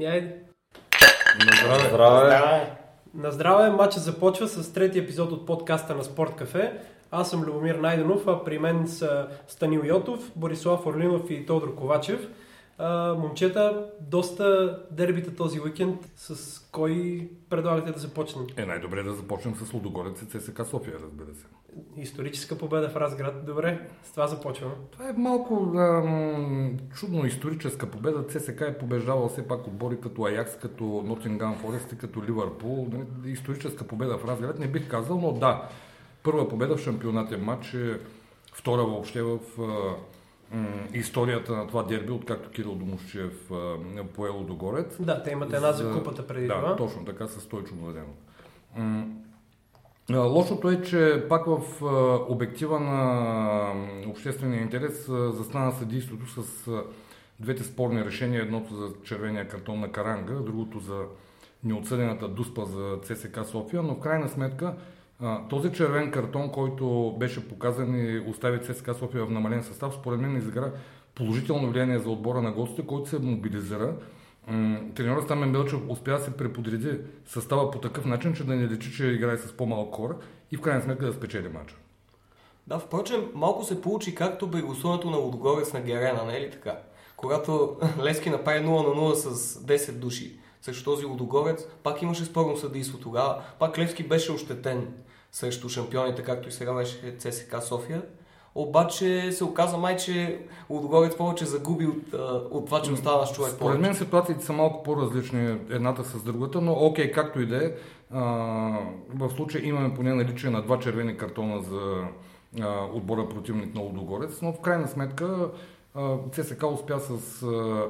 Ми айде. На здраве. Здраве! На здраве, матчът започва с трети епизод от подкаста на Спорт Кафе. Аз съм Любомир Найденов, а при мен са Станил Йотов, Борислав Орлинов и Тодор Ковачев. А, момчета, доста дербита този уикенд. С кой предлагате да започнем? Е, най-добре да започнем с Лудогорец и ЦСКА София, разбира се. Историческа победа в Разград. Добре, с това започваме. Това е малко ам, чудно историческа победа. ЦСКА е побеждавал все пак отбори като Аякс, като Нотингам Форест и като Ливърпул. Нали, Историческа победа в Разград не бих казал, но да, първа победа в шампионатен матч е втора въобще в а, историята на това дерби, откакто Кирил Домощиев а, пое Лудогорец. Да, те имат една за купата преди да, това. точно така с Стойчо Младенов. Лошото е, че пак в обектива на обществения интерес застана съдийството с двете спорни решения. Едното за червения картон на Каранга, другото за неотсъдената дуспа за ЦСК София, но в крайна сметка този червен картон, който беше показан и остави ЦСКА София в намален състав, според мен изигра положително влияние за отбора на гостите, който се мобилизира. М, Треньорът Стамен Белчев успя да се преподреди състава по такъв начин, че да не лечи, че играе с по-малък хора и в крайна сметка да спечели матча. Да, впрочем, малко се получи както при гласуването на Лудогорец на Герена, не е ли така? Когато Лески направи 0 на 0 с 10 души срещу този Лудогорец, пак имаше спорно съдийство тогава. Пак Левски беше ощетен срещу шампионите, както и сега беше ЦСКА София. Обаче се оказа май, че Лудогорец повече загуби от, от това, че остана с човек Според мен ситуациите са малко по-различни едната с другата, но окей, както и да е, в случая имаме поне наличие на два червени картона за а, отбора противник на Лудогорец, но в крайна сметка а, ЦСКА успя с, а,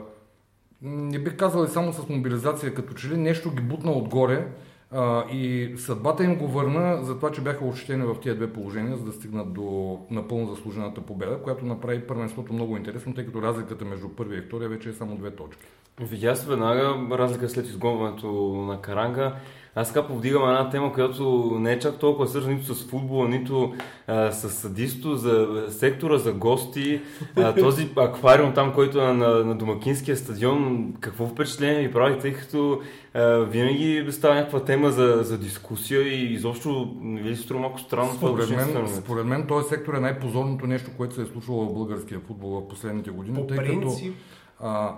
не бих казал и само с мобилизация, като че ли нещо ги бутна отгоре а, и съдбата им го върна за това, че бяха ощетени в тия две положения, за да стигнат до напълно заслужената победа, която направи първенството много интересно, тъй като разликата между първия и втория вече е само две точки. Видя се веднага разлика след изгонването на Каранга. Аз така повдигам една тема, която не е чак толкова свързана нито с футбола, нито а, с съдисто, за сектора за гости. А, този аквариум там, който е на, на домакинския стадион, какво впечатление ви прави, тъй като а, винаги става някаква тема за, за дискусия и изобщо не ви се струва малко странно това Според отношение мен, според мен този сектор е най-позорното нещо, което се е случвало в българския футбол в последните години, По тъй принцип, като а,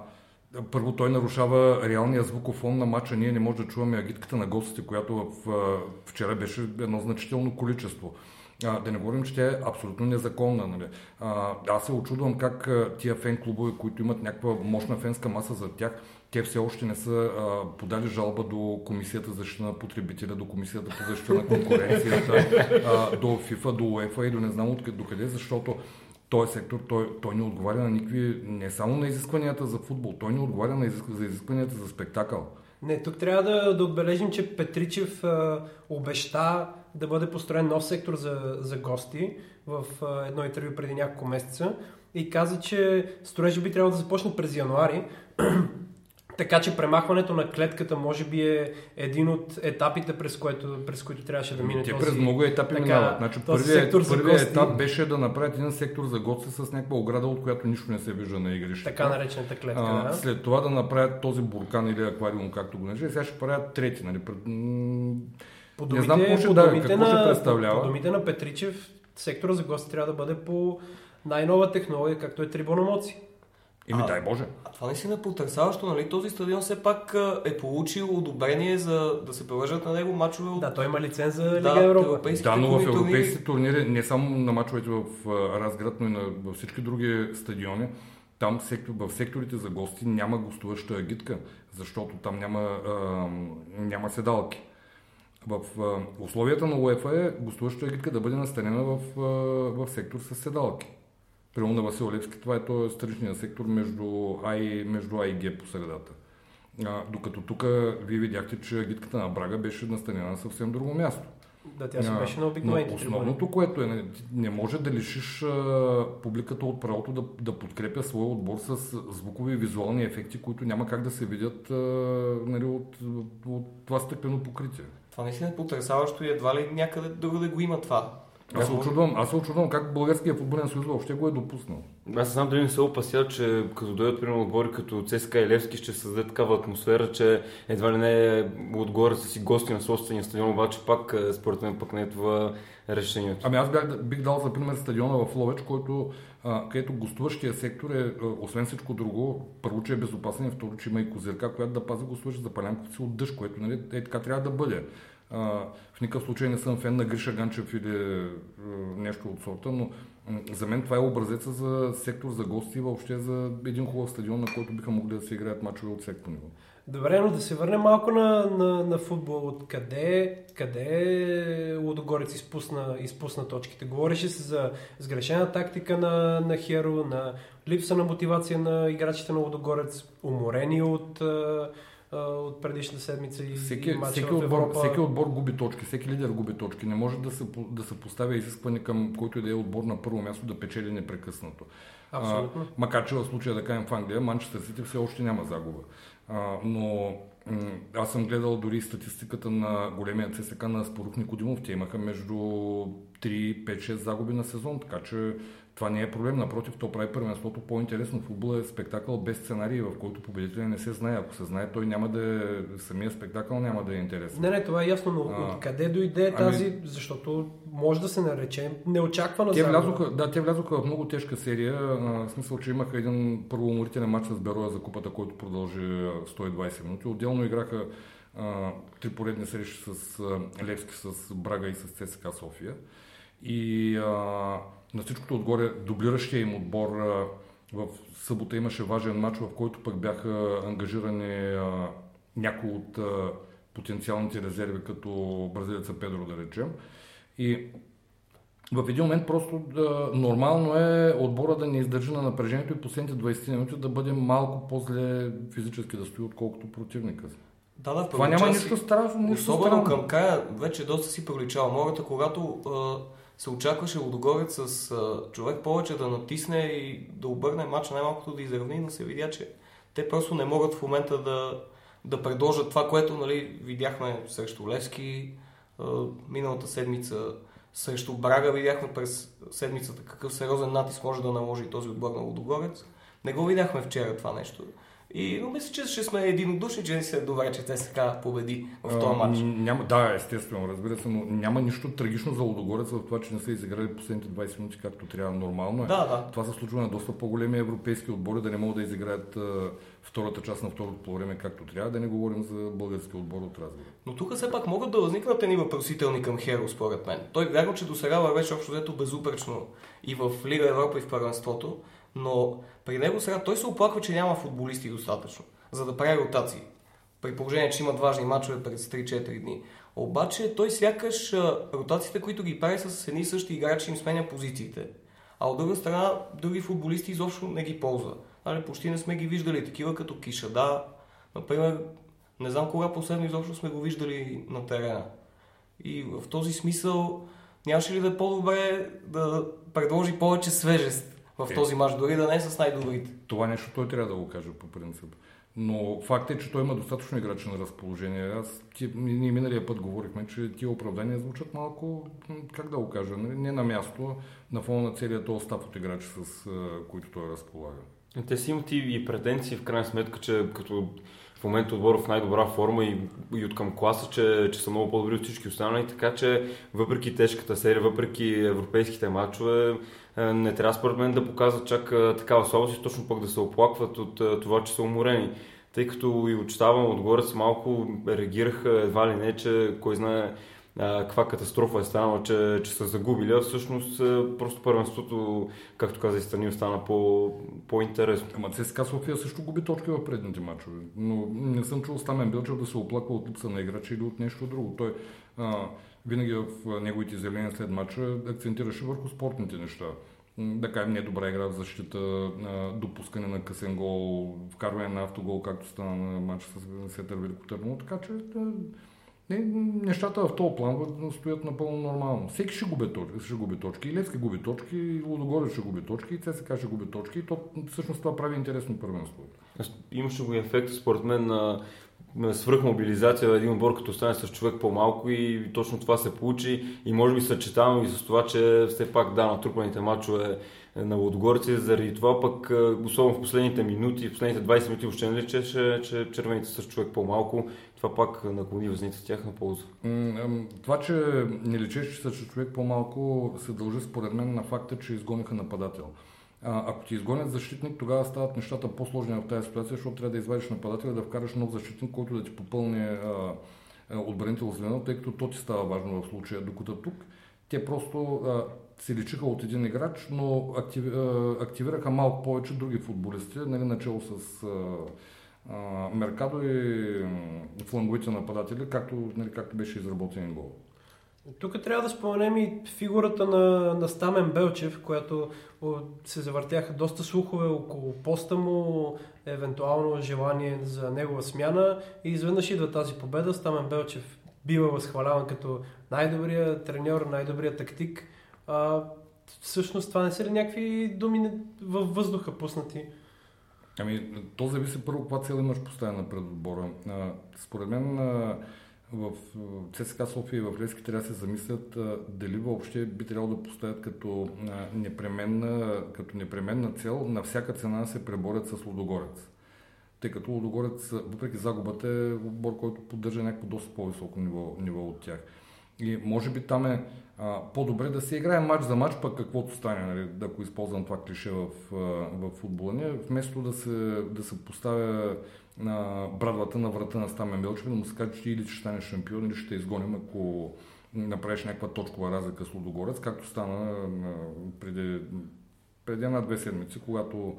първо той нарушава реалния звуков фон на матча. Ние не може да чуваме агитката на гостите, която в, вчера беше едно значително количество. А, да не говорим, че тя е абсолютно незаконна. Нали? А, аз се очудвам как тия фен клубове, които имат някаква мощна фенска маса за тях, те все още не са а, подали жалба до Комисията за защита на потребителя, до Комисията по защита на конкуренцията, а, до ФИФА, до УЕФА и до не знам откъде, до къде, защото този сектор, той, той не отговаря на никакви, не само на изискванията за футбол, той не отговаря на изиск, за изискванията за спектакъл. Не, тук трябва да, да отбележим, че Петричев а, обеща да бъде построен нов сектор за, за гости в а, едно интервю преди няколко месеца и каза, че строежа би трябвало да започне през януари. Така че премахването на клетката може би е един от етапите, през, което, през които трябваше да мине Те този... през много етапи така, минават. Значи, първият, гости. етап беше да направят един сектор за гости с някаква ограда, от която нищо не се вижда на игрището. Така наречената клетка, А, да. след това да направят този буркан или аквариум, както го наричат, сега ще правят трети. Нали? По не знам какво ще да, думите какво ще на, представлява. По думите на Петричев, сектора за гости трябва да бъде по най-нова технология, както е трибономоци. Еми, А, дай Боже. А това наистина е потрясаващо, нали? Този стадион все пак е получил одобрение за да се провеждат на него мачове от Да, той има лиценз за Лига да, Европа. Да, но в турнири. европейските турнири, не само на мачовете в Разград, но и на, във всички други стадиони, там сектор, в секторите за гости няма гостуваща агитка, защото там няма, а, няма седалки. В а, условията на УЕФА е гостуващата агитка да бъде настанена в, а, в сектор с седалки. Примерно на Васил Левски, това е този страничният сектор между А и, между а и Г по средата. А, докато тук вие видяхте, че агитката на Брага беше настанена на съвсем друго място. Да, тя си беше на Но обикновените трибуни. основното, което е, не, не може да лишиш а, публиката от правото да, да подкрепя своя отбор с звукови и визуални ефекти, които няма как да се видят а, нали, от, от, от това стъклено покритие. Това наистина е потрясаващо и едва ли някъде другаде го има това. Аз се очудвам, аз се очудвам как Българския футболен съюз въобще го е допуснал. Аз знам дали не се опася, че като дойдат примерно отбори като ЦСКА и Левски ще създаде такава атмосфера, че едва ли не е отгоре са си гости на собствения стадион, обаче пак е, според мен пък не е това решението. Ами аз бях, бих дал за пример стадиона в Ловеч, който, а, където гостуващия сектор е, освен всичко друго, първо, че е безопасен и второ, че има и козирка, която да пази гостуващите за палянката си от дъжд, което нали, е, така трябва да бъде. В никакъв случай не съм фен на Гриша Ганчев или а, нещо от сорта, но за мен това е образеца за сектор за гости и въобще за един хубав стадион, на който биха могли да се играят мачове от всеки ниво. Добре, но да се върнем малко на, на, на футбол. От къде, Лудогорец изпусна, изпусна точките? Говореше се за сгрешена тактика на, на Херо, на липса на мотивация на играчите на Лудогорец, уморени от, а, от предишна седмица и, Всеки, и всеки, в отбор, Европа. всеки отбор губи точки, всеки лидер губи точки. Не може да се, да се поставя изискване към който и да е отбор на първо място да печели непрекъснато. Абсолютно. А, макар че в случая да кажем в Англия, Манчестър Сити все още няма загуба. А, но аз съм гледал дори статистиката на големия ЦСК на Спорух Никодимов. Те имаха между 3, 5, 6 загуби на сезон, така че това не е проблем. Напротив, то прави първенството по-интересно. Футбол е спектакъл без сценарий, в който победителя не се знае. Ако се знае, той няма да е, самия спектакъл няма да е интересен. Не, не, това е ясно, но А, откъде дойде ами- тази, защото може да се нарече неочаквана Те влязоха, да, те влязоха в много тежка серия, а, в смисъл, че имаха един първоуморителен матч с Бероя за купата, който продължи а, 120 минути. Отделно играха а, три поредни срещи с а, Левски, с Брага и с ЦСКА София. И а, на всичкото отгоре дублиращия им отбор в събота имаше важен матч, в който пък бяха ангажирани някои от потенциалните резерви, като бразилеца Педро, да речем. И в един момент просто да, нормално е отбора да не издържи на напрежението и последните 20 минути да бъде малко по-зле физически да стои, отколкото противника си. Да, да, Това няма нищо страшно, нищо Особено към края, вече доста си проличава мората, когато а, се очакваше Лудогорец с човек повече да натисне и да обърне матча, най-малкото да изравни, но се видя, че те просто не могат в момента да, да предложат това, което нали, видяхме срещу Левски миналата седмица, срещу Брага видяхме през седмицата какъв сериозен натиск може да наложи този отбор на Лудогорец. Не го видяхме вчера това нещо. И, но мисля, че ще сме единодушни, че се добре, че те сега победи в този матч. Няма, да, естествено, разбира се, но няма нищо трагично за Лудогорец в това, че не са изиграли последните 20 минути както трябва. Нормално е. Да, да. Това се случва на доста по-големи европейски отбори, да не могат да изиграят втората част на второто по време както трябва, да не говорим за български отбор от разговор. Но тук все пак могат да възникнат едни въпросителни към Херо, според мен. Той вярно, че до сега вървеше общо взето безупречно и в Лига Европа и в първенството, но при него сега той се оплаква, че няма футболисти достатъчно, за да прави ротации. При положение, че имат важни мачове през 3-4 дни. Обаче той сякаш ротациите, които ги прави с едни и същи играчи, им сменя позициите. А от друга страна, други футболисти изобщо не ги ползва. Нали, почти не сме ги виждали такива като Кишада. Например, не знам кога последно изобщо сме го виждали на терена. И в този смисъл нямаше ли да е по-добре да предложи повече свежест в Е. този мач, дори да не е с най-добрите? Това нещо той трябва да го каже по принцип. Но факт е, че той има достатъчно играчи на разположение. Аз, ти, ние миналия път говорихме, че тия оправдания звучат малко, как да го кажа, нали, не на място, на фона на целият този став от играчи, с които той разполага. Те си имат и, и претенции в крайна сметка, че като в момента отбор в най-добра форма и, и от към класа, че, че са много по-добри от всички останали, така че въпреки тежката серия, въпреки европейските матчове, е, не трябва според мен да показват чак е, такава слабост и точно пък да се оплакват от е, това, че са уморени. Тъй като и отчитавам отгоре с малко реагираха едва ли не, че кой знае каква катастрофа е станала, че, че са загубили, а всъщност е, просто първенството, както каза и страни, стана по, по-интересно. Ама ЦСКА София също губи точки в предните матчове. Но не съм чул Стамен Билчев да се оплаква от липса на играчи или от нещо друго. Той а, винаги в неговите изявления след матча акцентираше върху спортните неща. Да кажем, не добра игра в защита, допускане на късен гол, вкарване на автогол, както стана на матча с Сетър Велико Търново. Така че да, не, нещата в този план стоят напълно нормално. Всеки ще губи точки, ще губи точки. И Левски губи точки, и Лудогорец ще губи точки, и ЦСКА ще губи точки. И то всъщност това прави интересно първенство. Имаше го ефект, според мен, на свръхмобилизация, един отбор като стане с човек по-малко и точно това се получи и може би съчетано и с това, че все пак да, натрупаните мачове на Лодогорци, заради това пък, особено в последните минути, в последните 20 минути въобще не личеше, че червените с човек по-малко, това пак наклони възните тяхна полза. Това, че не личеше, че са човек по-малко, се дължи според мен на факта, че изгониха нападател. А, ако ти изгонят защитник, тогава стават нещата по-сложни в тази ситуация, защото трябва да извадиш нападателя, да вкараш нов защитник, който да ти попълни отбранително звено, тъй като то ти става важно в случая. Докато тук те просто а, се личиха от един играч, но актив, активираха малко повече други футболисти, нали, начало с Меркадо и фланговите нападатели, както, нали, както беше изработен гол. Тук трябва да споменем и фигурата на, на Стамен Белчев, която се завъртяха доста слухове около поста му, евентуално желание за негова смяна и изведнъж идва тази победа. Стамен Белчев бива възхваляван като най-добрия треньор, най-добрия тактик. А, всъщност това не са ли някакви думи във въздуха пуснати? Ами, то зависи първо каква цел имаш поставена пред отбора. А, според мен а, в ЦСКА София и в Лески трябва да се замислят а, дали въобще би трябвало да поставят като, а, непременна, като непременна цел на всяка цена да се преборят с Лудогорец. Тъй като Лудогорец, въпреки загубата, е отбор, който поддържа някакво доста по-високо ниво, ниво от тях. И може би там е по-добре да се играе матч за матч, пък каквото стане, нали, ако използвам това клише в, в футбола ни, вместо да се, да се поставя на брадвата на врата на Стамен Белчев, да му се каже, че или ще стане шампион, или ще изгоним, ако направиш някаква точкова разлика с Лудогорец, както стана преди, преди една-две седмици, когато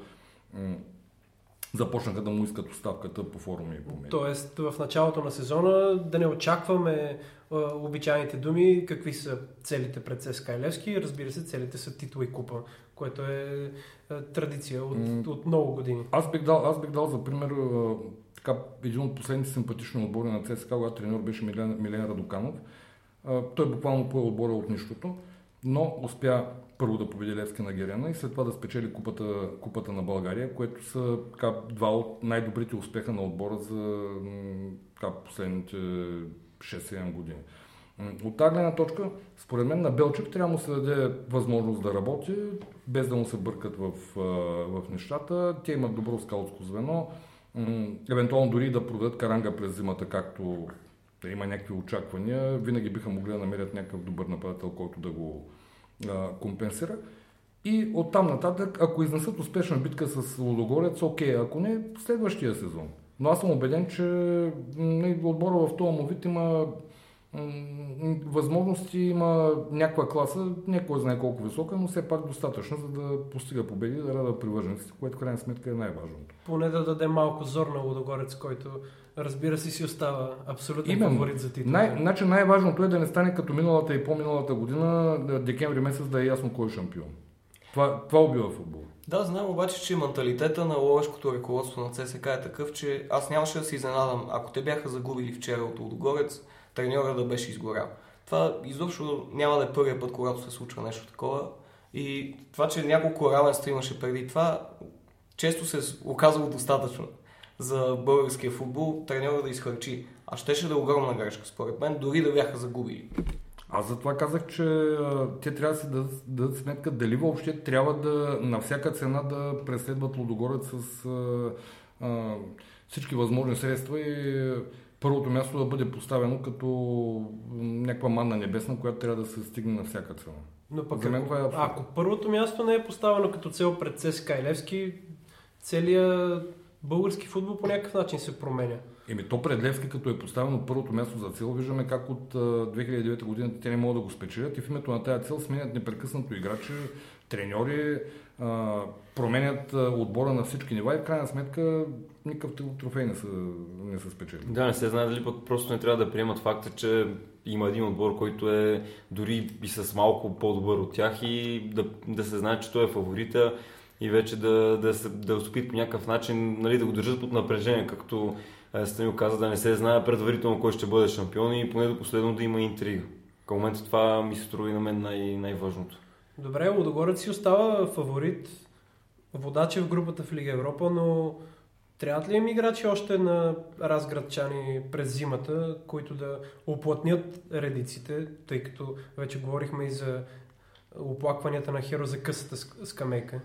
започнаха да му искат оставката по форуми и по медии. Тоест в началото на сезона да не очакваме а, обичайните думи, какви са целите пред ЦСКА Левски. Разбира се, целите са титла и купа, което е а, традиция от, mm. от много години. Аз бих дал, аз бих дал за пример а, така, един от последните симпатични отбори на ЦСКА, когато тренер беше Милен, Милен Радоканов. А, той буквално пое отбора от нищото, но успя първо да победи Левски на Герена и след това да спечели купата, купата на България, което са така, два от най-добрите успеха на отбора за така, последните 6-7 години. От тази гледна точка, според мен на Белчев трябва да му се даде възможност да работи, без да му се бъркат в, в нещата. Те имат добро скаутско звено, евентуално дори да продадат каранга през зимата, както има някакви очаквания, винаги биха могли да намерят някакъв добър нападател, който да го, компенсира. И оттам нататък, ако изнесат успешна битка с Лудогорец, окей, ако не, следващия сезон. Но аз съм убеден, че отбора в този му вид има възможности, има някаква класа, не кой знае колко висока, но все пак достатъчно, за да постига победи, да рада привържениците, което крайна сметка е най-важното. Поне да даде малко зор на Лудогорец, който разбира се си остава абсолютно Именно. фаворит за титул. Най- значи най-важното е да не стане като миналата и по-миналата година, декември месец да е ясно кой е шампион. Това, това убива футбол. Да, знам обаче, че менталитета на ловешкото ръководство на ЦСК е такъв, че аз нямаше да се изненадам, ако те бяха загубили вчера от Лудогорец, треньора да беше изгорял. Това изобщо няма да е първият път, когато се случва нещо такова. И това, че няколко равенства имаше преди това, често се е оказало достатъчно за българския футбол треньора да изхарчи. А щеше да е огромна грешка, според мен, дори да бяха загубили. Аз затова казах, че те трябва да си дадат, дадат сметка дали въобще трябва да на всяка цена да преследват Лудогорец с а, а, всички възможни средства и първото място да бъде поставено като някаква манна небесна, която трябва да се стигне на всяка цена. Но пък ако, е ако първото място не е поставено като цел пред ЦСКА и Левски, целият български футбол по някакъв начин се променя. Еми то пред Левски, като е поставено първото място за цел, виждаме как от 2009 година те не могат да го спечелят и в името на тази цел сменят непрекъснато играчи, треньори, променят отбора на всички нива и в крайна сметка никакъв трофей не са, не са спечели. Да, не се знае дали пък просто не трябва да приемат факта, че има един отбор, който е дори и с малко по-добър от тях и да, да се знае, че той е фаворита и вече да, да, се, да успит по някакъв начин нали, да го държат под напрежение, както Станил каза, да не се знае предварително кой ще бъде шампион и поне до последно да има интрига. Към момента това ми се струва на мен най- най-важното. Добре, Лудогорец си остава фаворит, водача в групата в Лига Европа, но Трябват ли им играчи още на разградчани през зимата, които да оплътнят редиците, тъй като вече говорихме и за оплакванията на Херо за късата ск- скамейка?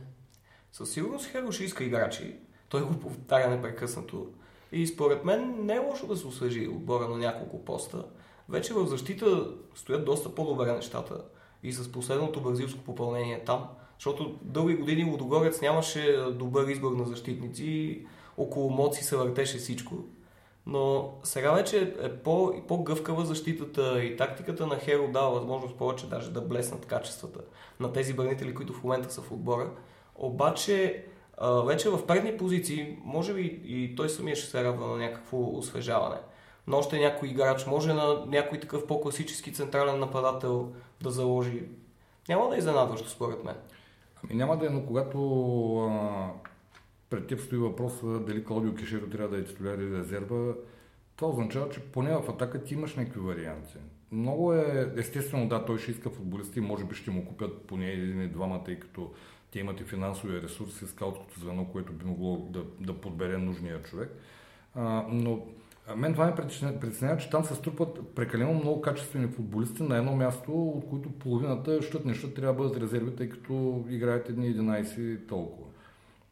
Със сигурност Херо ще иска играчи. Той го повтаря непрекъснато. И според мен не е лошо да се освежи отбора на няколко поста. Вече в защита стоят доста по-добре нещата. И с последното бразилско попълнение там. Защото дълги години Лудогорец нямаше добър избор на защитници. Около Моци се въртеше всичко. Но сега вече е по, по-гъвкава защитата и тактиката на Херо дава възможност повече даже да блеснат качествата на тези бранители, които в момента са в отбора. Обаче а, вече в предни позиции, може би и той самия ще се радва на някакво освежаване. Но още някой играч може на някой такъв по-класически централен нападател да заложи. Няма да е изненадващо според мен. Ами няма да е, но когато а, пред теб стои въпроса дали Клаудио Кишеро трябва да е титуляр или резерва, това означава, че поне в атака ти имаш някакви варианти. Много е, естествено, да, той ще иска футболисти, може би ще му купят поне един или двама, тъй като те имат и финансови ресурси, скаутското звено, което би могло да, да подбере нужния човек. А, но мен това ме притеснява, че там се струпват прекалено много качествени футболисти на едно място, от които половината щът неща трябва да бъдат резерви, тъй като играят едни 11 и толкова.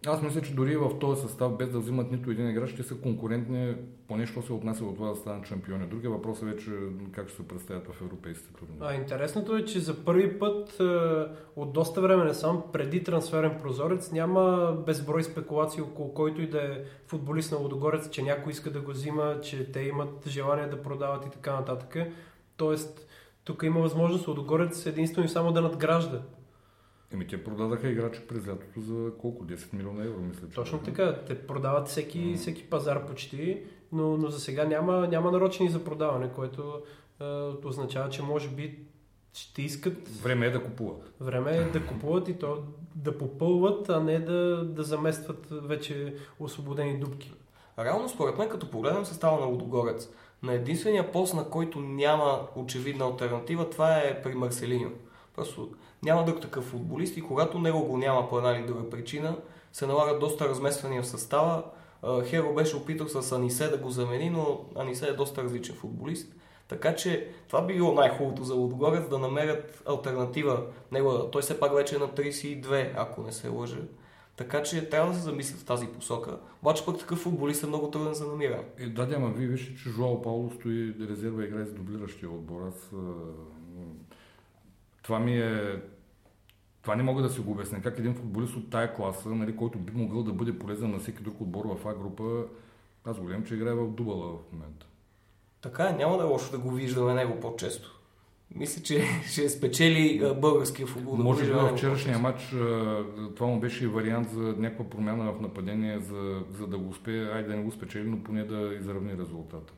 Аз мисля, че дори в този състав, без да взимат нито един играч, ще са конкурентни, поне що се отнася от това да станат шампиони. Другия въпрос е вече как ще се представят в европейските турнири. А, интересното е, че за първи път е, от доста време не сам, преди трансферен прозорец, няма безброй спекулации около който и да е футболист на Лодогорец, че някой иска да го взима, че те имат желание да продават и така нататък. Тоест, тук има възможност Лодогорец единствено и само да надгражда. Еми те продадаха играчи през лятото за колко? 10 милиона евро, мисля. Че Точно така. Те продават всеки, М. всеки пазар почти, но, но за сега няма, няма нарочени за продаване, което е, означава, че може би ще искат Време е да купуват. време е да купуват и то да попълват, а не да, да заместват вече освободени дубки. Реално, според мен, като погледнем състава на Лудогорец, на единствения пост, на който няма очевидна альтернатива, това е при Марселиньо. Просто няма друг такъв футболист и когато него го няма по една или друга причина, се налагат доста размествания в състава. Херо беше опитал с Анисе да го замени, но Анисе е доста различен футболист. Така че това би било най-хубавото за Лудогорец да намерят альтернатива. Него, той все пак вече е на 32, ако не се лъжа. Така че трябва да се замислят в тази посока. Обаче пък такъв футболист е много труден за намиране. Е, да, да, ама вие вижте, че Жуал Пауло стои резерва играе с дублиращия отбор. Аз, това ми е... Това не мога да си го обясня. Как един футболист от тая класа, нали, който би могъл да бъде полезен на всеки друг отбор в А група, аз голям, че играе в дубала в момента. Така е, няма да е лошо да го виждаме него по-често. Мисля, че ще спечели българския футбол. да го Може би виждаме в него вчерашния матч това му беше и вариант за някаква промяна в нападение, за, за да го успее, айде да не го спечели, но поне да изравни резултата.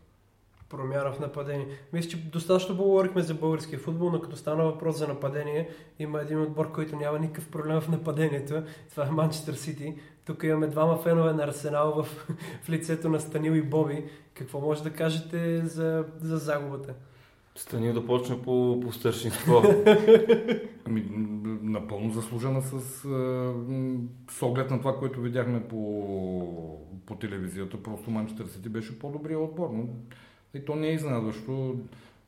Промяна в нападение. Мисля, че достатъчно поговорихме за българския футбол, но като стана въпрос за нападение, има един отбор, който няма никакъв проблем в нападението. Това е Манчестър Сити. Тук имаме двама фенове на Арсенал в, в лицето на Станил и Боби. Какво може да кажете за, за загубата? Станил да почне по, по старшинство. Ами, напълно заслужена с, с оглед на това, което видяхме по, по телевизията. Просто Манчестър Сити беше по-добрият отбор. Но и то не е изненадващо.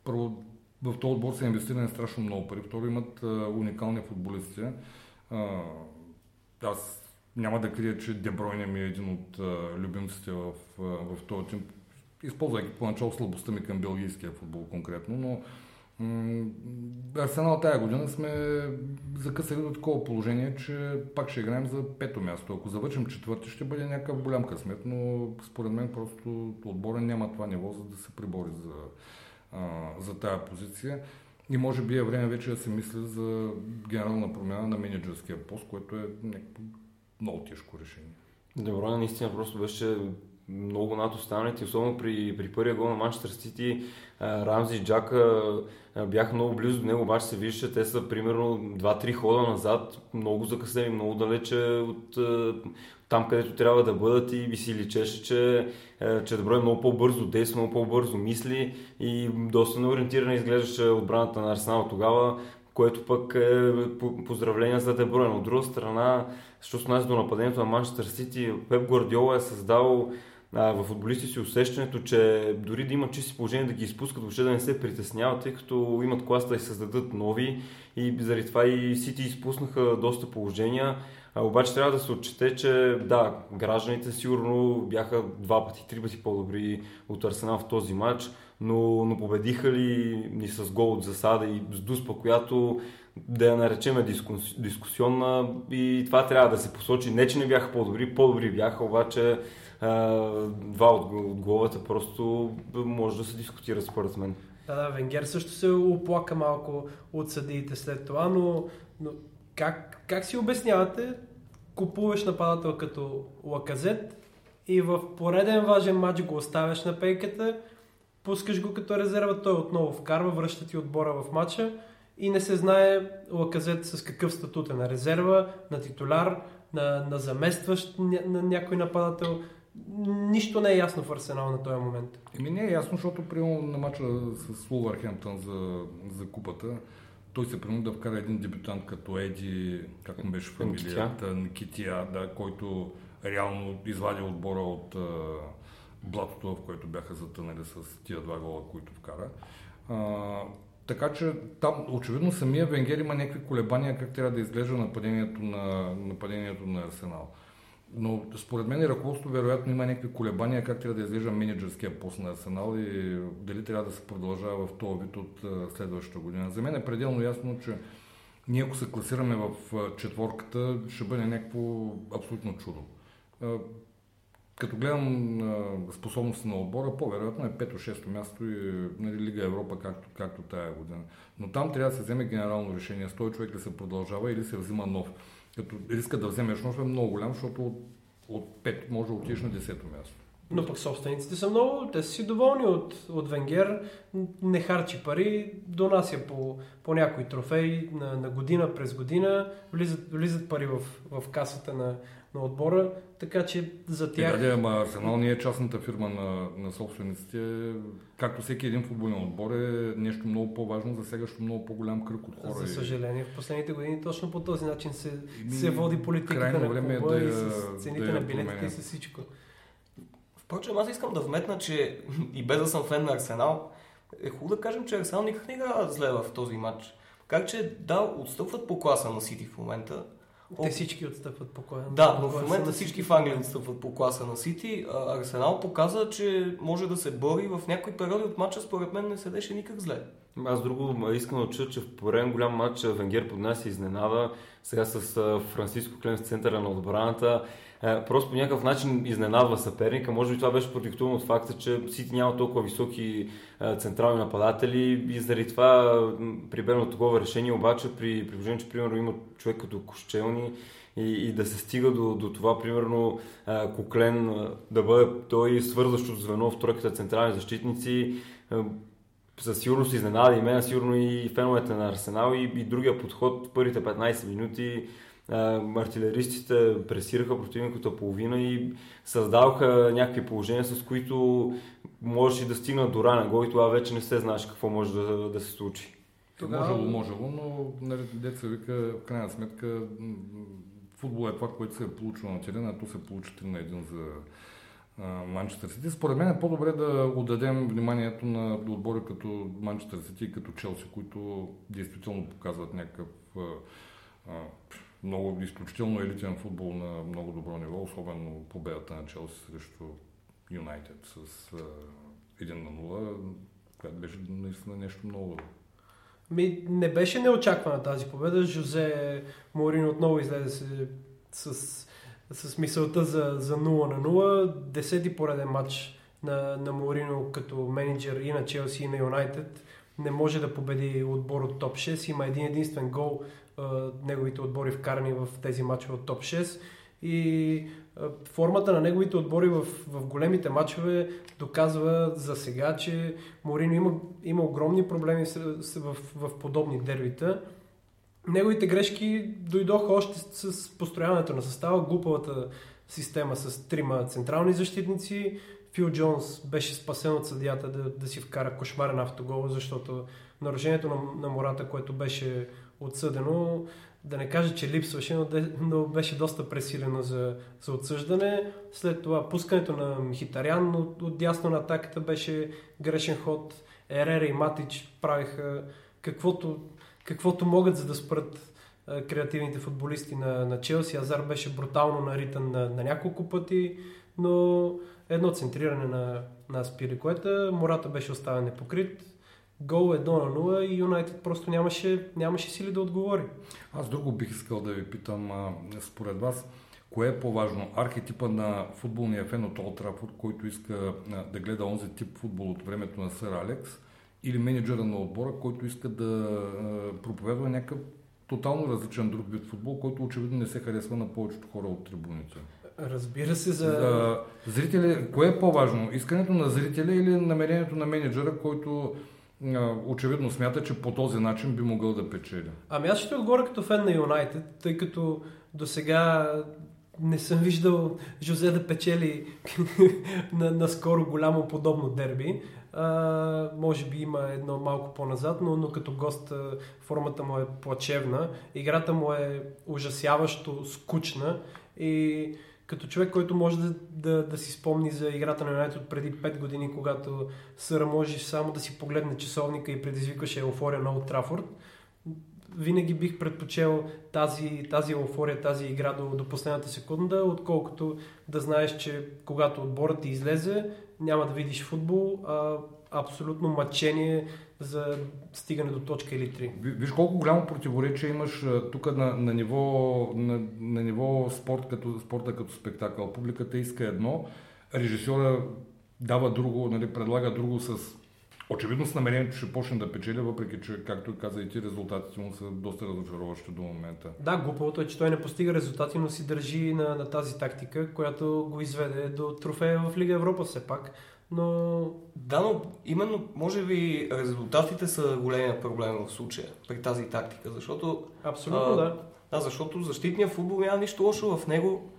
Първо, в този отбор са инвестирани страшно много пари. Второ, имат а, уникални футболисти. А, аз няма да крия, че Дебройне ми е един от а, любимците в, в този тим, използвайки поначало слабостта ми към белгийския футбол конкретно, но Арсенал тая година сме закъсали до такова положение, че пак ще играем за пето място. Ако завършим четвърти, ще бъде някакъв голям късмет, но според мен просто отбора няма това ниво, за да се прибори за, а, за тая позиция. И може би е време вече да се мисли за генерална промяна на менеджерския пост, което е някакво много тежко решение. Дебройна наистина просто беше много над останалите, особено при, при първия гол на Манчестър Сити, Рамзи и Джака бяха много близо до него, обаче се вижда, че те са примерно 2-3 хода назад, много закъснели, много далече от там, където трябва да бъдат и би си личеше, че, че Деброй много по-бързо действа, много по-бързо мисли и доста неориентирана изглеждаше отбраната на Арсенал тогава. което пък е поздравление за Дебройн. От друга страна, що се отнася до нападението на Манчестър Сити, Пеп Гвардиола е създал в футболисти си усещането, че дори да има чисти положения да ги изпускат, въобще да не се притесняват, тъй като имат класа да създадат нови и заради това и Сити изпуснаха доста положения. А, обаче трябва да се отчете, че да, гражданите сигурно бяха два пъти, три пъти по-добри от Арсенал в този матч, но, но победиха ли ни с гол от засада и с Дуспа, която да я наречем дискус, дискусионна и това трябва да се посочи. Не, че не бяха по-добри, по-добри бяха, обаче два от, от головете просто може да се дискутира според мен. Да, да, Венгер също се оплака малко от съдиите след това, но, но как, как си обяснявате, купуваш нападател като Лаказет и в пореден важен матч го оставяш на пейката, пускаш го като резерва, той отново вкарва, връща ти отбора в матча и не се знае Лаказет с какъв статут е на резерва, на титуляр, на, на заместващ на някой нападател нищо не е ясно в Арсенал на този момент. Еми не е ясно, защото приема на мача с Уолвърхемптън за, за купата, той се принуди да вкара един дебютант като Еди, как му беше фамилията, Никития, да, който реално извади отбора от а, блатото, в което бяха затънали с тия два гола, които вкара. А, така че там очевидно самия Венгер има някакви колебания как трябва да изглежда нападението на, нападението на Арсенал. Но според мен ръководството вероятно има някакви колебания как трябва да изглежда менеджерския пост на Арсенал и дали трябва да се продължава в този вид от следващата година. За мен е пределно ясно, че ние ако се класираме в четворката, ще бъде някакво абсолютно чудо. Като гледам способност на отбора, по-вероятно е пето-шесто място и нали, Лига Европа, както, както тая година. Но там трябва да се вземе генерално решение. С човек ли се продължава или се взима нов като риска да вземеш нож е много голям, защото от, от 5 може да отидеш на 10-то място. Но пък собствениците са много, те са си доволни от, от Венгер, не харчи пари, донася по, по някои трофеи на, на година през година, влизат, влизат пари в, в касата на, на отбора, така че за тях... Да, ама Арсенал не е частната фирма на, на собствениците. Както всеки един футболен отбор е нещо много по-важно, засегащо много по-голям кръг от хора. За съжаление, в последните години точно по този начин се, Ми, се води политиката на време клуба да и с цените да на билетите и с всичко. Впрочем, аз искам да вметна, че и без да съм фен на Арсенал, е хубаво да кажем, че Арсенал никак не игра зле в този матч. Как че да, отстъпват по класа на Сити в момента, те всички отстъпват по класа. Да, но в момента всички в Англия отстъпват по класа на Сити. Арсенал показа, че може да се бори в някои периоди от матча, според мен не седеше никак зле. Аз друго искам да чуя, че в пореден голям матч Венгер под нас изненада. Сега с Франциско Клем в центъра на отбраната. Е, просто по някакъв начин изненадва съперника. Може би това беше продиктувано от факта, че Сити няма толкова високи е, централни нападатели и заради това приберно такова решение, обаче при, положение, че примерно има човек като Кощелни и, и да се стига до, до това, примерно е, Коклен да бъде той свързващото звено в тройката централни защитници, със сигурност изненада и мен, сигурно и феновете на Арсенал и, и другия подход в първите 15 минути артилеристите пресираха противниката половина и създаваха някакви положения, с които можеш и да стигнат до ранен гол и това вече не се знаеш какво може да, да се случи. Тогава... Можело, можело, но нали, деца вика, в крайна сметка, футбол е това, което се е получило на терена, а то се получи 3 на 1 за Манчестър Сити. Според мен е по-добре да отдадем вниманието на отбори като Манчестър Сити и като Челси, които действително показват някакъв а, много изключително елитен футбол на много добро ниво, особено победата на Челси срещу Юнайтед с а, 1 на 0, която беше наистина нещо много Ми, не беше неочаквана тази победа. Жозе Морин отново излезе с, с, с мисълта за, за 0 на 0. Десети пореден матч на, на Морино като менеджер и на Челси и на Юнайтед. Не може да победи отбор от топ 6. Има един единствен гол неговите отбори вкарани в тези матчове от топ 6 и формата на неговите отбори в, в големите матчове доказва за сега, че Морино има, има огромни проблеми в, в, в подобни дербита. Неговите грешки дойдоха още с построяването на състава, глупавата система с трима централни защитници, Фил Джонс беше спасен от съдията да, да си вкара кошмарен автогол, защото нарушението на, на мората, което беше отсъдено, да не кажа, че липсваше, но, но беше доста пресилено за, за отсъждане. След това пускането на Мхитарян от, от дясно на атаката беше грешен ход. Ерера и Матич правиха каквото, каквото могат, за да спрат а, креативните футболисти на, на Челси. Азар беше брутално наритан на, на няколко пъти, но едно центриране на, на Аспирикуета. Мората беше оставен непокрит гол 1 на 0 и Юнайтед просто нямаше, нямаше сили да отговори. Аз друго бих искал да ви питам, а, според вас, кое е по-важно? Архетипа на футболния фен от Олд Трафорд, който иска а, да гледа онзи тип футбол от времето на Сър Алекс, или менеджера на отбора, който иска да а, проповядва някакъв тотално различен друг вид футбол, който очевидно не се харесва на повечето хора от трибуните. Разбира се, за... за зрители, кое е по-важно? Искането на зрителя или намерението на менеджера, който очевидно смята, че по този начин би могъл да печели. Ами аз ще отговоря като фен на Юнайтед, тъй като до сега не съм виждал Жозе да печели на, на скоро голямо подобно дерби. А, може би има едно малко по-назад, но, но като гост формата му е плачевна. Играта му е ужасяващо скучна и като човек, който може да, да, да си спомни за играта на Юнайтед преди 5 години, когато Съра може само да си погледне часовника и предизвикаше еуфория на Олд Трафорд, винаги бих предпочел тази, тази еуфория, тази игра до, до последната секунда, отколкото да знаеш, че когато отборът ти излезе, няма да видиш футбол, а абсолютно мъчение за стигане до точка или три. Виж колко голямо противоречие имаш тук на, на, ниво, на, на ниво спорт като, спорта като спектакъл. Публиката иска едно, режисьора дава друго, нали, предлага друго с очевидно с намерението, ще почне да печели, въпреки че, както каза и ти, резултатите му са доста разочароващи до момента. Да, глупавото е, че той не постига резултати, но си държи на, на тази тактика, която го изведе до трофея в Лига Европа все пак но... Да, но именно, може би, резултатите са големия проблем в случая при тази тактика, защото... Абсолютно, а, да. Да, защото защитния футбол няма нищо лошо в него,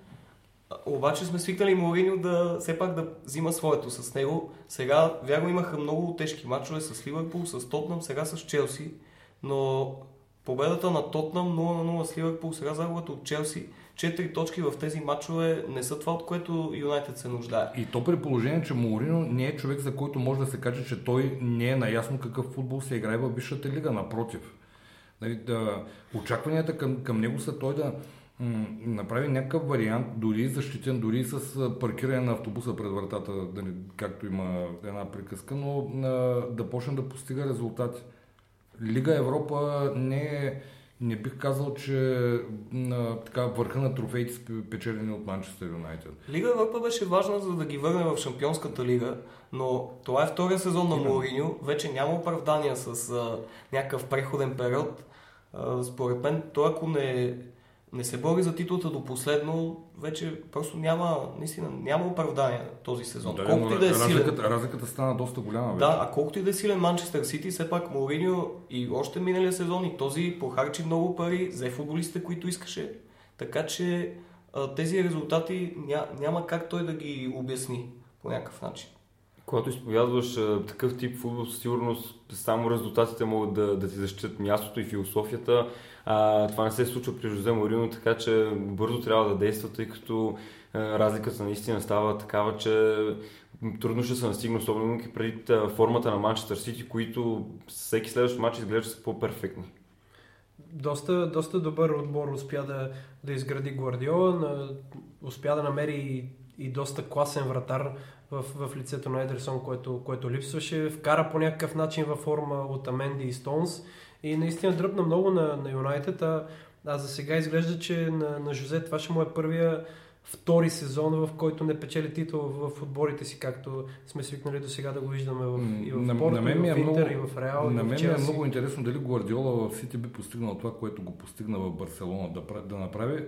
обаче сме свикнали Мориньо да все пак да взима своето с него. Сега, вярно, имаха много тежки матчове с Ливърпул, с Тотнам, сега с Челси, но победата на Тотнам 0 на 0 с Ливърпул, сега загубата от Челси четири точки в тези матчове не са това, от което Юнайтед се нуждае. И то при положение, че Морино не е човек, за който може да се каже, че той не е наясно какъв футбол се играе в Висшата лига. Напротив. Нали, да, очакванията към, към него са той да м- направи някакъв вариант, дори защитен, дори с паркиране на автобуса пред вратата, да не, както има една приказка, но а, да почне да постига резултати. Лига Европа не е не бих казал, че на така, върха на трофеите са печелени от Манчестър Юнайтед. Лига Европа беше важна, за да ги върне в Шампионската лига, но това е втория сезон на Мориньо. Вече няма оправдания с а, някакъв преходен период. А, според мен, той ако не не се бори за титлата до последно, вече просто няма, наистина, няма оправдание този сезон. Да, колкото и да е разликата, силен, разликата стана доста голяма. Вече. Да, а колкото и да е силен Манчестър Сити, все пак Мориньо и още миналия сезон и този похарчи много пари, взе футболистите, които искаше. Така че тези резултати ня, няма как той да ги обясни по някакъв начин. Когато изповядваш такъв тип футбол, със сигурност само резултатите могат да, да ти защитят мястото и философията. А, това не се случва при Жозе Морино, така че бързо трябва да действа, тъй като а, разликата наистина става такава, че трудно ще се настигне, особено преди формата на Манчестър Сити, които всеки следващ матч изглежда са по-перфектни. Доста, доста добър отбор успя да, да изгради Гвардиола, успя да намери и, и доста класен вратар в, в лицето на Едерсон, което, което липсваше. Вкара по някакъв начин във форма от Аменди и Стоунс и наистина дръпна много на, на Юнайтед, а, а за сега изглежда, че на, на Жозе това ще му е първия втори сезон, в който не печели титул в отборите си, както сме свикнали до сега да го виждаме в, и в на, Порто, на мен и в е Интер, много, и в Реал, На мен е много интересно дали Гвардиола в Сити би постигнал това, което го постигна в Барселона, да, да направи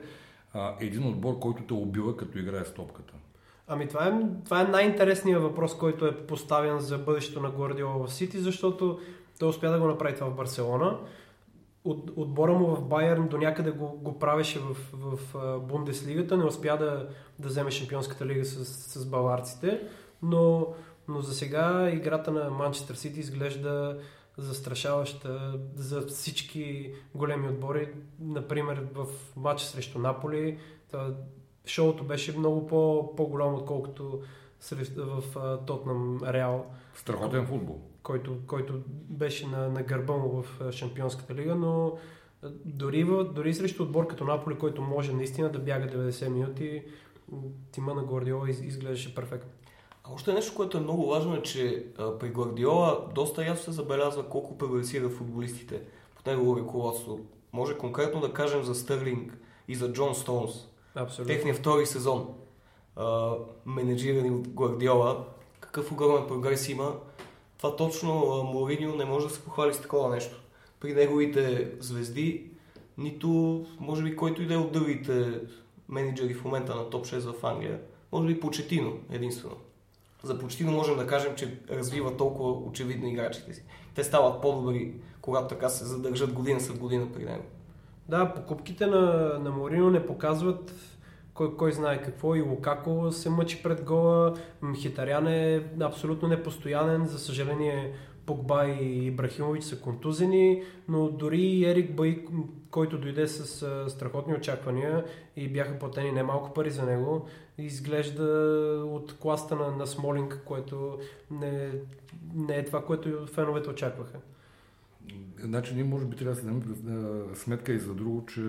а, един отбор, който те убива, като играе с топката. Ами това е, това е най-интересният въпрос, който е поставен за бъдещето на Гвардиола в Сити, защото той успя да го направи това в Барселона. От, отбора му в Байерн до някъде го, го правеше в, в Бундеслигата, не успя да, да вземе Шампионската лига с, с баварците, но, но за сега играта на Манчестър Сити изглежда застрашаваща за всички големи отбори. Например, в матча срещу Наполи шоуто беше много по, по-голямо, отколкото в Тотнам Реал. Страхотен футбол. Който, който беше на, на гърба му в Шампионската лига, но дори, в, дори срещу отбор като Наполи, който може наистина да бяга 90 минути, тима на Гвардиола изглеждаше перфектно. А още нещо, което е много важно е, че а, при Гвардиола доста ясно се забелязва колко прогресира футболистите под негово ръководство. Може конкретно да кажем за Стърлинг и за Джон Стоунс. Абсолютно. Техният втори сезон, а, менеджирани от Гвардиола. Какъв огромен прогрес има. Това точно Мориньо не може да се похвали с такова нещо. При неговите звезди, нито може би който и да е от другите менеджери в момента на топ 6 в Англия, може би Почетино единствено. За Почетино можем да кажем, че развива толкова очевидно играчите си. Те стават по-добри, когато така се задържат година след година при него. Да, покупките на, на Морино не показват кой, кой знае какво и Лукако се мъчи пред гола. Мхитарян е абсолютно непостоянен. За съжаление Погба и Ибрахимович са контузени, но дори Ерик Бай, който дойде с страхотни очаквания и бяха платени немалко пари за него, изглежда от класта на, на Смолинг, което не, не е това, което феновете очакваха. Значи ние може би трябва да се дадем сметка и за друго, че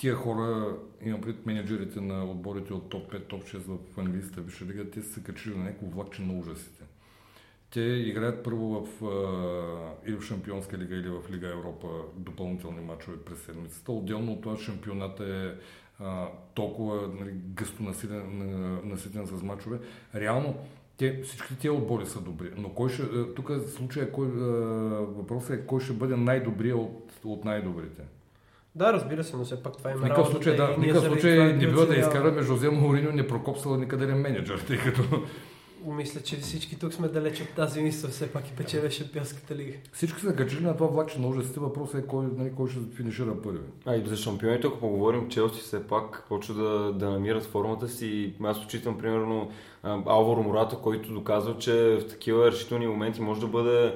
тия хора, имам пред менеджерите на отборите от топ 5, топ 6 в английската висша лига, те са качили на някакво влакче на ужасите. Те играят първо в, а, или в Шампионска лига, или в Лига Европа допълнителни матчове през седмицата. Отделно от това шампионата е а, толкова нали, гъсто наситен, с матчове. Реално, те, всички тези отбори са добри, но кой ще, тук случая, кой, въпросът е кой ще бъде най-добрия от, от най-добрите. Да, разбира се, но все пак това е никакъв случай, да, никакъв случай не било да изкараме Жозе Мауриньо не прокопсала никъде менеджер, тъй като мисля, че всички тук сме далеч от тази мисъл, все пак и печеля Шампионската лига. Всички са качили на това влакче на ужасите, въпросът е кой, нали, кой ще финишира първи. А и за шампионите, ако поговорим, Челси все пак почва да, да намират формата си. Аз очитам, примерно, Алваро Мората, който доказва, че в такива решителни моменти може да бъде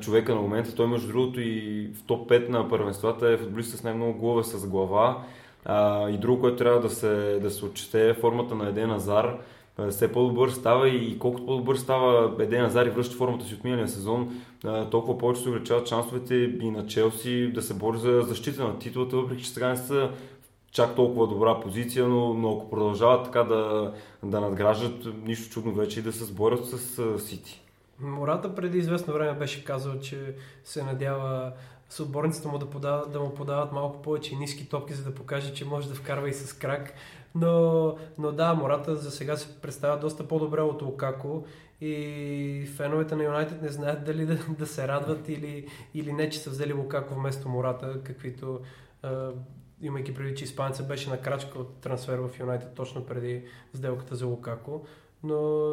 човека на момента. Той, между другото, и в топ 5 на първенствата е футболист с най-много голове с глава. А, и друго, което трябва да се, да се отчете е формата на Еден Азар все по-добър става и колкото по-добър става Еден Азар и връща формата си от миналия сезон, толкова повече се увеличават шансовете и на Челси да се бори за защита на титлата, въпреки че сега не са чак толкова добра позиция, но, но ако продължават така да, да надграждат, нищо чудно вече и да се сборят с Сити. Мората преди известно време беше казал, че се надява с му да, подават, да му подават малко повече ниски топки, за да покаже, че може да вкарва и с крак. Но, но да, Мората за сега се представя доста по-добре от Лукако и феновете на Юнайтед не знаят дали да, да се радват или, или не, че са взели Лукако вместо Мората, каквито имайки преди, че Испанеца беше на крачка от трансфер в Юнайтед точно преди сделката за Лукако. Но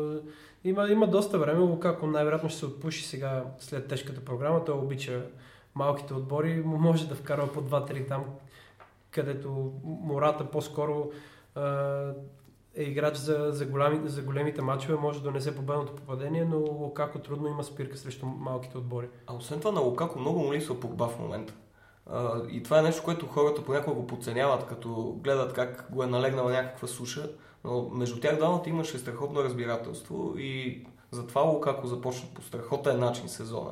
има, има доста време. Лукако най-вероятно ще се отпуши сега след тежката програма. Той обича малките отбори. Може да вкарва по 2-3 там, където Мората по-скоро е играч за, за, голями, за големите матчове, може да донесе победното попадение, но Лукако трудно има спирка срещу малките отбори. А освен това на Лукако много му липсва Погба в момента. И това е нещо, което хората понякога го подценяват, като гледат как го е налегнала някаква суша, но между тях двамата имаше страхотно разбирателство и затова Лукако започна по страхотен начин сезона.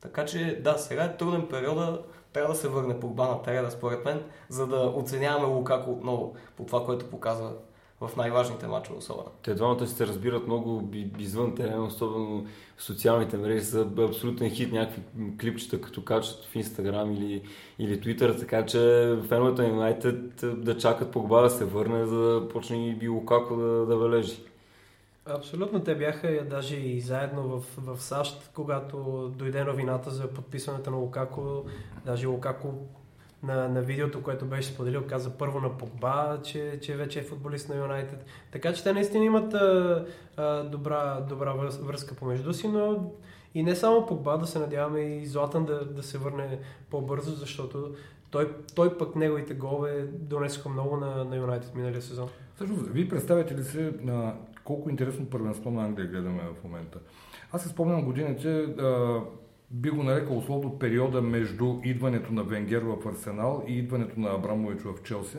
Така че да, сега е труден периода, трябва да се върне Погба на терена, според мен, за да оценяваме Лукако отново по това, което показва в най-важните мачове особено. Те двамата се разбират много извън терена, особено в социалните мрежи са абсолютен хит, някакви клипчета, като качат в Инстаграм или, или Твитър, така че феновете на Юнайтед да чакат Погба да се върне, за да почне и Лукако да, да бележи. Абсолютно, те бяха даже и заедно в, в САЩ, когато дойде новината за подписването на Лукако. Даже Лукако на, на видеото, което беше споделил, каза първо на Погба, че, че вече е футболист на Юнайтед. Така че те наистина имат а, а, добра, добра връзка помежду си, но и не само Погба, да се надяваме и Златан да, да се върне по-бързо, защото той, той пък неговите голове донесоха много на, на Юнайтед миналия сезон. Всъщност, вие представяте ли се на колко интересно първенство на Англия гледаме в момента. Аз се спомням годините, а, би го нарекал условно периода между идването на Венгер в Арсенал и идването на Абрамович в Челси,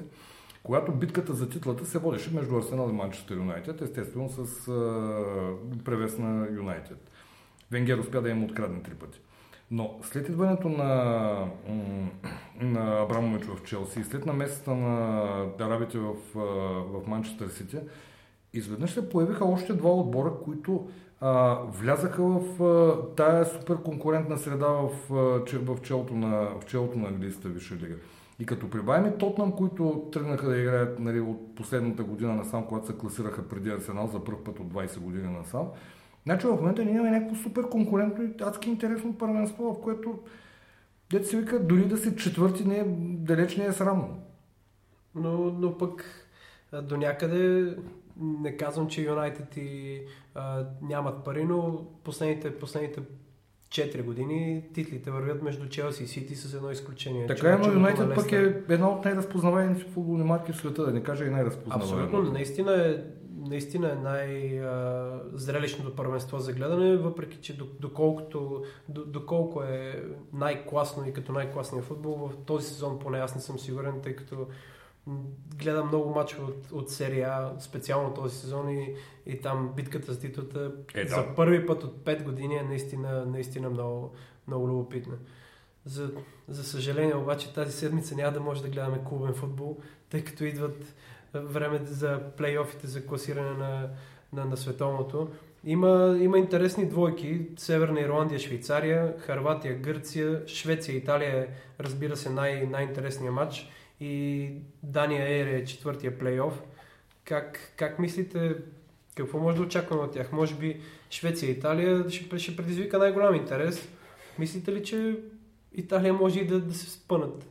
когато битката за титлата се водеше между Арсенал и Манчестър Юнайтед, естествено с а, превес на Юнайтед. Венгер успя да им открадне три пъти. Но след идването на, на Абрамович в Челси и след намесата на арабите в, в Манчестър Сити, изведнъж се появиха още два отбора, които а, влязаха в а, тая супер конкурентна среда в, в, челото на, в челото на английската висша лига. И като прибавим и Тотнам, които тръгнаха да играят нали, от последната година насам, когато се класираха преди Арсенал за първ път от 20 години насам, значи в момента ние имаме някакво супер конкурентно и адски интересно първенство, в което дете се вика, дори да си четвърти не е, далеч не е срамно. Но, но пък до някъде не казвам, че Юнайтед и а, нямат пари, но последните, последните 4 години титлите вървят между Челси и Сити с едно изключение. Така е, но Юнайтед пък е една от най-разпознаваемите футболни марки в света, да не кажа и най-разпознаваемата. Абсолютно, наистина е, наистина е най-зрелищното първенство за гледане, въпреки че доколкото, доколко е най-класно и като най-класния футбол, в този сезон поне аз не съм сигурен, тъй като гледам много мачове от, от серия специално този сезон и, и там битката с титлата е, да. за първи път от 5 години е наистина, наистина много, много любопитна. За, за съжаление обаче тази седмица няма да може да гледаме клубен футбол, тъй като идват време за плейофите за класиране на, на, на световното. Има, има интересни двойки. Северна Ирландия, Швейцария, Харватия, Гърция, Швеция, Италия е, разбира се, най- най-интересният матч и Дания Ейр е четвъртия плейоф. Как, как мислите, какво може да очакваме от тях? Може би Швеция и Италия ще, ще предизвика най-голям интерес. Мислите ли, че Италия може и да, да се спънат?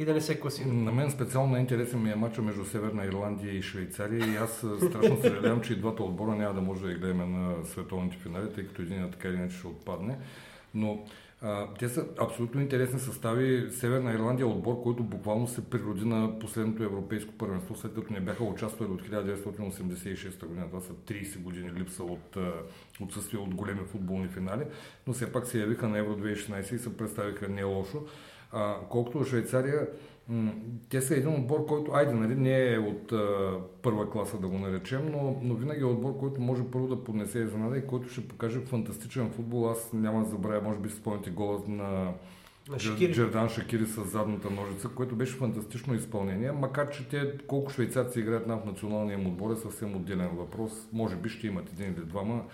и да не се класират. На мен специално интересен ми е матча между Северна Ирландия и Швейцария и аз страшно съжалявам, че и двата отбора няма да може да ги гледаме на световните финали, тъй като един така или иначе ще отпадне. Но те са абсолютно интересни състави. Северна Ирландия е отбор, който буквално се природи на последното европейско първенство, след като не бяха участвали от 1986 година. Това са 30 години липса от отсъствие от големи футболни финали, но все пак се явиха на Евро 2016 и се представиха не лошо. А, колкото Швейцария, те са един отбор, който, айде, нали, не е от а, първа класа да го наречем, но, но винаги е отбор, който може първо да поднесе изненада и който ще покаже фантастичен футбол. Аз няма да забравя, може би спомняте гола на Шакири. Джердан Шакири с задната ножица, което беше фантастично изпълнение, макар че те колко швейцарци играят на в националния им отбор е съвсем отделен въпрос. Може би ще имат един или двама,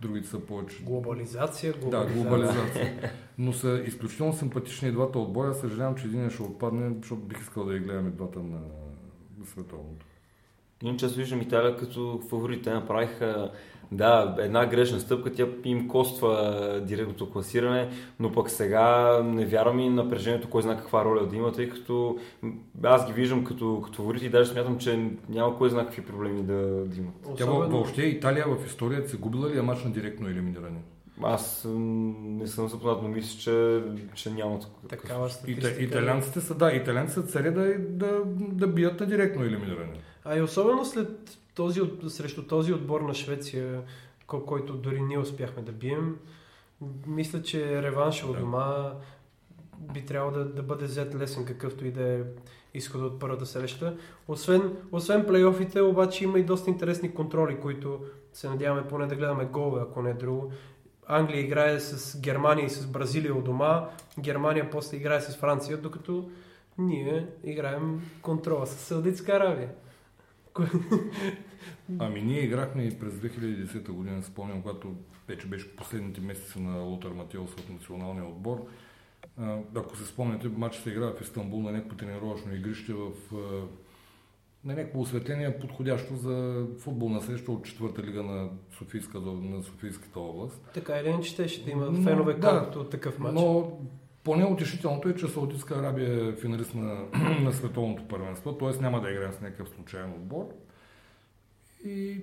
другите са повече... Глобализация, глобализация. Да, глобализация. Но са изключително симпатични и двата отбора. Съжалявам, че един ще отпадне, защото бих искал да ги гледам и двата на, световното. Иначе аз виждам Италия като фаворите направиха да, една грешна стъпка, тя им коства директното класиране, но пък сега не вярвам и напрежението, кой знае каква роля да има, тъй като аз ги виждам като, като фаворити и даже смятам, че няма кой знае какви проблеми да, да имат. Тя Особено... въобще Италия в историята се губила ли е мач на директно елиминиране? Аз не съм запознат, но мисля, че, че няма такава статистика. Италианците са, да, италианците са цари да, да, да бият на директно елиминиране. А и особено след този, срещу този отбор на Швеция, който дори ние успяхме да бием, мисля, че реванша от дома би трябвало да, да бъде взет лесен, какъвто и да е изход от първата среща. Освен, освен плейофите, обаче има и доста интересни контроли, които се надяваме поне да гледаме голове, ако не е друго. Англия играе с Германия и с Бразилия от дома, Германия после играе с Франция, докато ние играем контрола с Саудитска Аравия. Ами ние играхме и през 2010 година, спомням, когато вече беше последните месеци на Лотър Матеос от националния отбор. Ако се спомняте, матч се играе в Истанбул на някакво тренировъчно игрище в на някакво осветление, подходящо за футболна среща от четвърта лига на, Софийска, на Софийската област. Така или иначе ще има фенове, да, от такъв матч. Но по-неутешителното е, че Саудитска Арабия е финалист на, на световното първенство, т.е. няма да играе с някакъв случайен отбор. И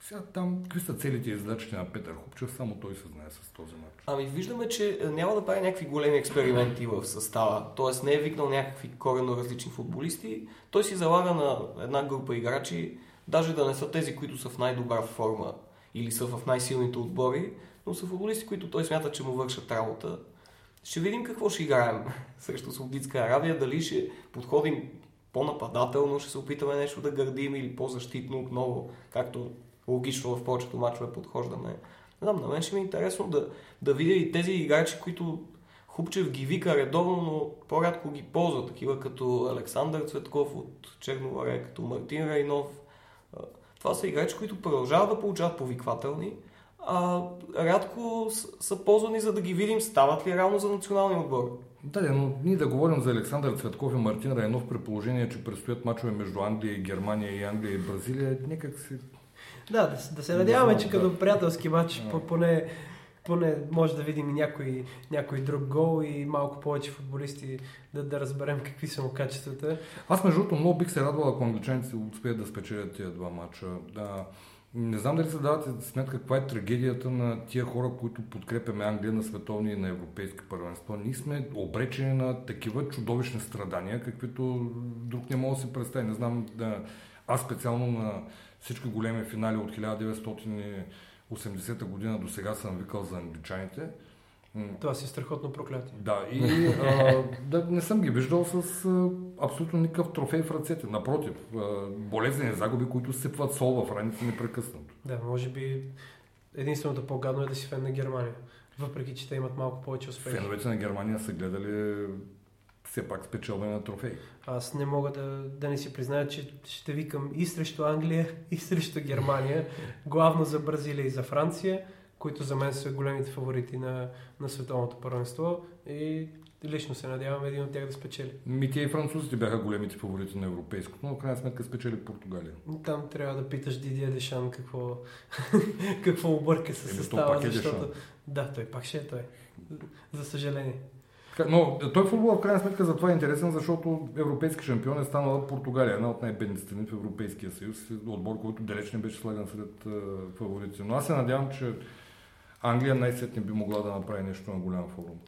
сега там, какви са целите и задачите на Петър Хупчев, само той се знае с този матч. Ами виждаме, че няма да прави някакви големи експерименти в състава. Тоест не е викнал някакви коренно различни футболисти. Той си залага на една група играчи, даже да не са тези, които са в най-добра форма или са в най-силните отбори, но са футболисти, които той смята, че му вършат работа. Ще видим какво ще играем срещу Саудитска Аравия, дали ще подходим по-нападателно, ще се опитаме нещо да градим или по-защитно отново, както логично в повечето мачове подхождаме. Не знам, на мен ще ми е интересно да, да видя и тези играчи, които Хубчев ги вика редовно, но по-рядко ги ползва, такива като Александър Цветков от Черноморе, като Мартин Рейнов. Това са играчи, които продължават да получават повиквателни, а рядко са ползвани за да ги видим стават ли реално за националния отбор. Да, но ние да говорим за Александър Цветков и Мартин Райнов при положение, че предстоят мачове между Англия и Германия и Англия и Бразилия, някак си... Да, да, да се надяваме, че като приятелски матч поне поне може да видим и някой, някой друг гол и малко повече футболисти да, да разберем какви са му качествата. Аз между другото много бих се радвал, ако англичаните успеят да спечелят тези два матча. Да, не знам дали се давате сметка каква е трагедията на тия хора, които подкрепяме Англия на световни и на европейски първенства. Ние сме обречени на такива чудовищни страдания, каквито друг не мога да си представи. Не знам, да, аз специално на всички големи финали от 1980-та година до сега съм викал за англичаните. Това си е страхотно проклятие. Да, и а, да, не съм ги виждал с а, абсолютно никакъв трофей в ръцете. Напротив, а, болезнени загуби, които сипват сол в раните непрекъснато. Да, може би единственото по-гадно е да си фен на Германия. Въпреки, че те имат малко повече успехи. Феновете на Германия са гледали все пак спечелване на трофей. Аз не мога да, да не си призная, че ще викам и срещу Англия, и срещу Германия, главно за Бразилия и за Франция които за мен са големите фаворити на, на световното първенство и лично се надявам един от тях да спечели. Ми и французите бяха големите фаворити на европейското, но в крайна сметка спечели Португалия. Там трябва да питаш Дидия Дешан какво, какво обърка се състава, е защото... Дешан. Да, той пак ще е той. За съжаление. Но той футбол в крайна сметка за това е интересен, защото европейски шампион е станала Португалия, една от най-бедните страни в Европейския съюз, отбор, който далеч не беше слаган сред фаворите. Но аз се надявам, че Англия най-сетне би могла да направи нещо на голям форум.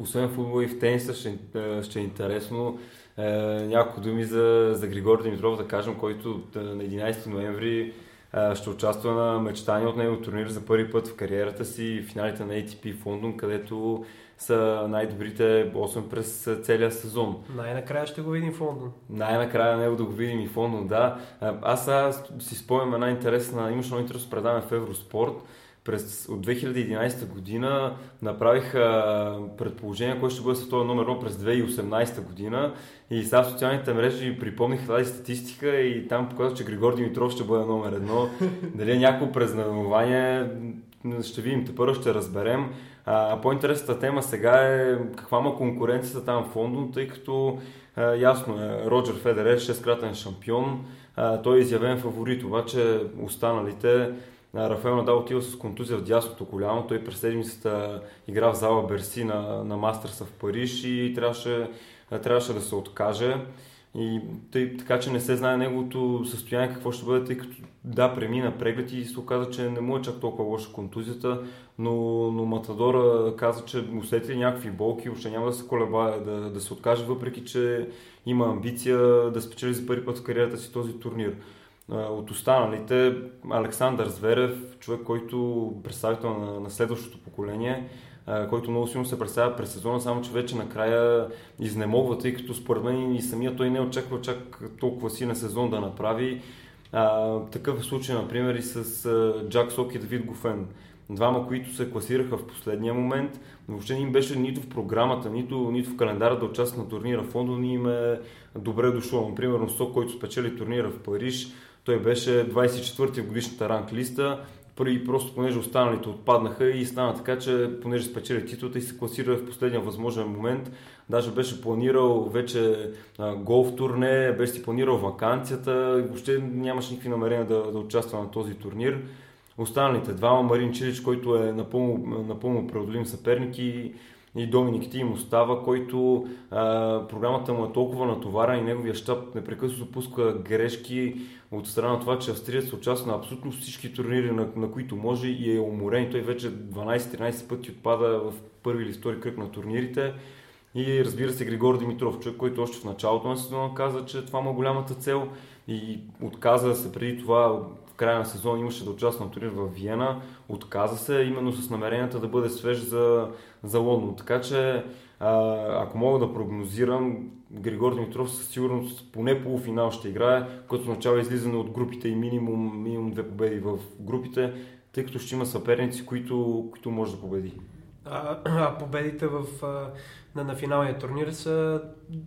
Освен футбол и в тениса ще, е, ще е интересно. Е, няколко думи за, за Григор Димитров да кажем, който е, на 11 ноември е, ще участва на мечтания от него турнир за първи път в кариерата си в финалите на ATP в Лондон, където са най-добрите 8 през целия сезон. Най-накрая ще го видим в Лондон. Най-накрая него да го видим и в Лондон, да. Аз сега си спомням една интересна, имаш много интересно предаване в Евроспорт, през, от 2011 година направиха предположение, кой ще бъде световен номер 1 през 2018 година и сега в социалните мрежи припомних тази статистика и там показва, че Григор Димитров ще бъде номер едно. Дали е някакво презнаменование, ще видим, те първо ще разберем. А, по-интересната тема сега е каква ма конкуренцията там в Лондон, тъй като а, ясно е, Роджер Федерер, 6-кратен шампион, а, той е изявен фаворит, обаче останалите Рафаел Надал отива с контузия в дясното коляно. Той през седмицата игра в зала Берси на, на Мастерса в Париж и трябваше, трябваше да се откаже. И тъй, така че не се знае неговото състояние какво ще бъде, тъй като да, премина преглед и се оказа, че не му е чак толкова лоша контузията, но, но Матадора каза, че усети някакви болки, въобще няма да се колебае да, да се откаже, въпреки че има амбиция да спечели за първи път в кариерата си този турнир. От останалите, Александър Зверев, човек, който представител на, на следващото поколение, който много силно се представя през сезона, само че вече накрая изнемогва, тъй като според мен и самия той не очаква чак толкова силен сезон да направи. А, такъв е случай, например, и с а, Джак Сок и Давид Гофен. Двама, които се класираха в последния момент, въобще не им беше нито в програмата, нито, нито в календара да участват на турнира в Лондон, им е добре дошло. Например, Сок, който спечели турнира в Париж, той беше 24-ти в годишната ранг листа, и просто понеже останалите отпаднаха и стана така, че понеже спечели титлата и се класира в последния възможен момент, даже беше планирал вече а, голф турне, беше си планирал вакансията въобще нямаше никакви намерения да, да участва на този турнир. Останалите двама, Марин Чилич, който е напълно, напълно преодолим съперник и и Доминик Тим остава, който а, програмата му е толкова натоварена и неговия щаб непрекъснато пуска грешки от страна на това, че Австриец участва на абсолютно всички турнири, на, на които може и е уморен. Той вече 12-13 пъти отпада в първи или втори кръг на турнирите. И разбира се Григор Димитров, човек, който още в началото на сезона каза, че това му е голямата цел и отказа се преди това края на сезон имаше да участва на турнир в Виена, отказа се именно с намеренията да бъде свеж за, за Лондон. Така че а, ако мога да прогнозирам, Григор Димитров със сигурност поне полуфинал ще играе, което означава излизане от групите и минимум, минимум две победи в групите, тъй като ще има съперници, които, които може да победи. А, а победите в, на, на финалния турнир са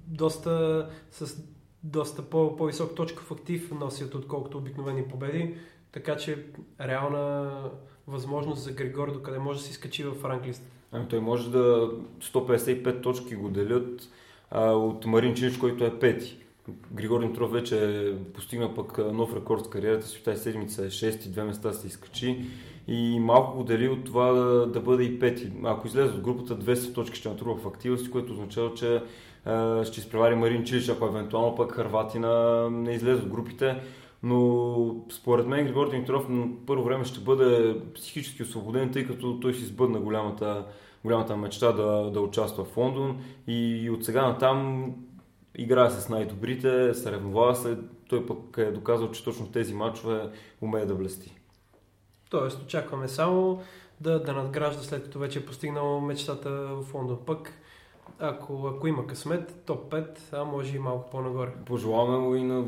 доста с доста по, по-висок точков актив носят, отколкото обикновени победи. Така че реална възможност за Григор, докъде може да се изкачи в ранглист. Ами той може да 155 точки го делят а, от Марин Чинич, който е пети. Григор Димитров вече постигна пък нов рекорд с кариерата си, тази седмица е 6 две места се изкачи и малко го дели от това да, да бъде и пети. Ако излезе от групата 200 точки ще натрува в актива си, което означава, че ще изпревари Марин Чилич, ако евентуално пък Харватина не излезе от групите. Но според мен Григор Димитров на първо време ще бъде психически освободен, тъй като той си сбъдна голямата, голямата мечта да, да участва в Лондон и от сега натам играе с най-добрите, съревновава се, той пък е доказал, че точно тези матчове умее да блести. Тоест, очакваме само да, да надгражда след като вече е постигнал мечтата в Лондон. Пък, ако, ако има късмет, топ 5, а може и малко по-нагоре. Пожелаваме му и на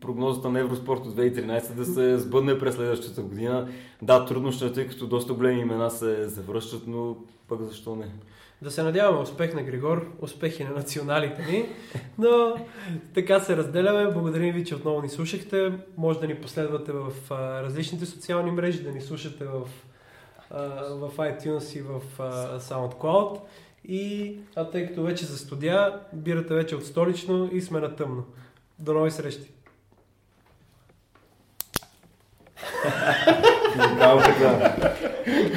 прогнозата на Евроспорт от 2013 да се сбъдне през следващата година. Да, трудно ще е, тъй като доста големи имена се завръщат, но пък защо не? Да се надяваме успех на Григор, успехи на националите ни, но така се разделяме. Благодарим ви, че отново ни слушахте. Може да ни последвате в различните социални мрежи, да ни слушате в, в iTunes и в SoundCloud. И, а тъй като вече за студия, бирате вече от столично и сме на тъмно. До нови срещи! Браво, така.